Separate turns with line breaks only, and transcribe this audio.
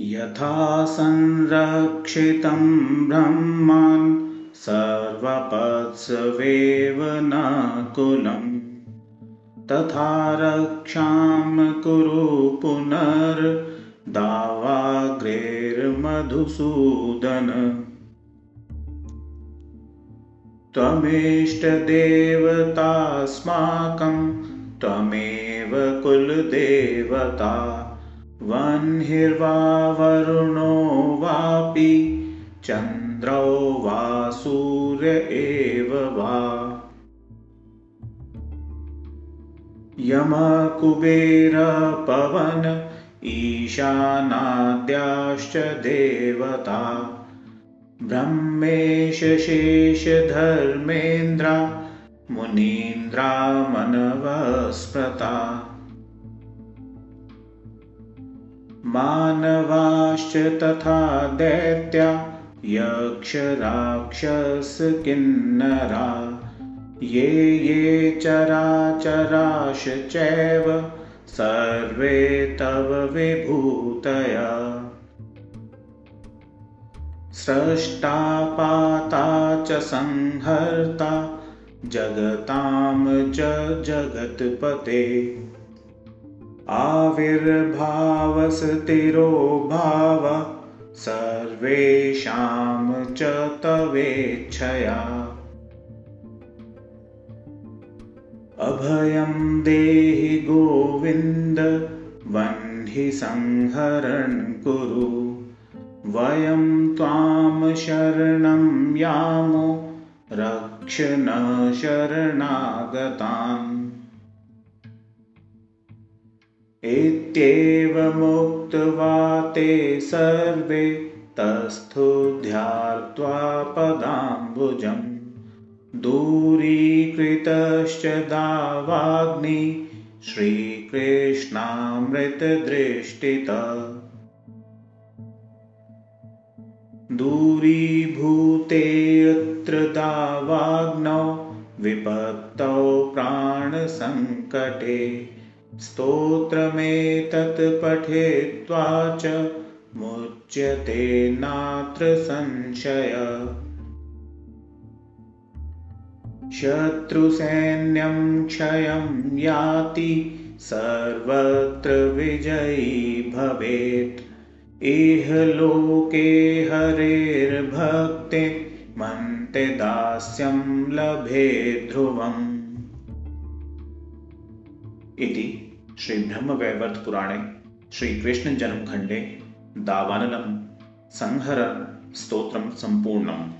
यथा संरक्षितं ब्रह्मान् सर्वपत्सवेव न कुलम्। तथा रक्षां कुरु पुनर्दावाग्रेर्मधुसूदन त्वमेष्टदेवतास्माकं त्वमेव कुलदेवता वह्निर्वा वरुणो वापि चन्द्रो वा सूर्य एव वा। यमकुबेरपवन ईशानाद्याश्च देवता। ब्रह्मेशेषधर्मेन्द्रा मुनीन्द्रा मनवस्मृता मानवाश्च तथा दैत्या यक्षराक्षसकिन्नरा। ये ये चैव सर्वे तव विभूतया। स्रष्टापाता च संहर्ता जगतां च जगत्पते आविर्भावस्तिरोभाव सर्वेषां च तवेच्छया। अभयं देहि गोविन्द वह्नि संहरन् कुरु। वयं त्वां शरणं यामो रक्ष न शरणागतान् इत्येवमुक्त्वा ते सर्वे तस्थुध्यार्त्वा पदाम्बुजम्। दूरीकृतश्च दावाग्नि श्रीकृष्णामृतदृष्टित। दूरीभूतेऽत्र दावाग्नौ विपत्तौ प्राणसङ्कटे स्तोत्रमेतत् पठित्वा च मुच्यते नात्र संशय। शत्रुसैन्यं क्षयं याति सर्वत्र विजयी भवेत्। इह लोके हरेर्भक्ते मन्ते दास्यं लभे ध्रुवम् इति श्रीब्रह्मवैवर्तपुराणे श्रीकृष्णजन्मखण्डे दावानलं संहर स्तोत्रं सम्पूर्णम्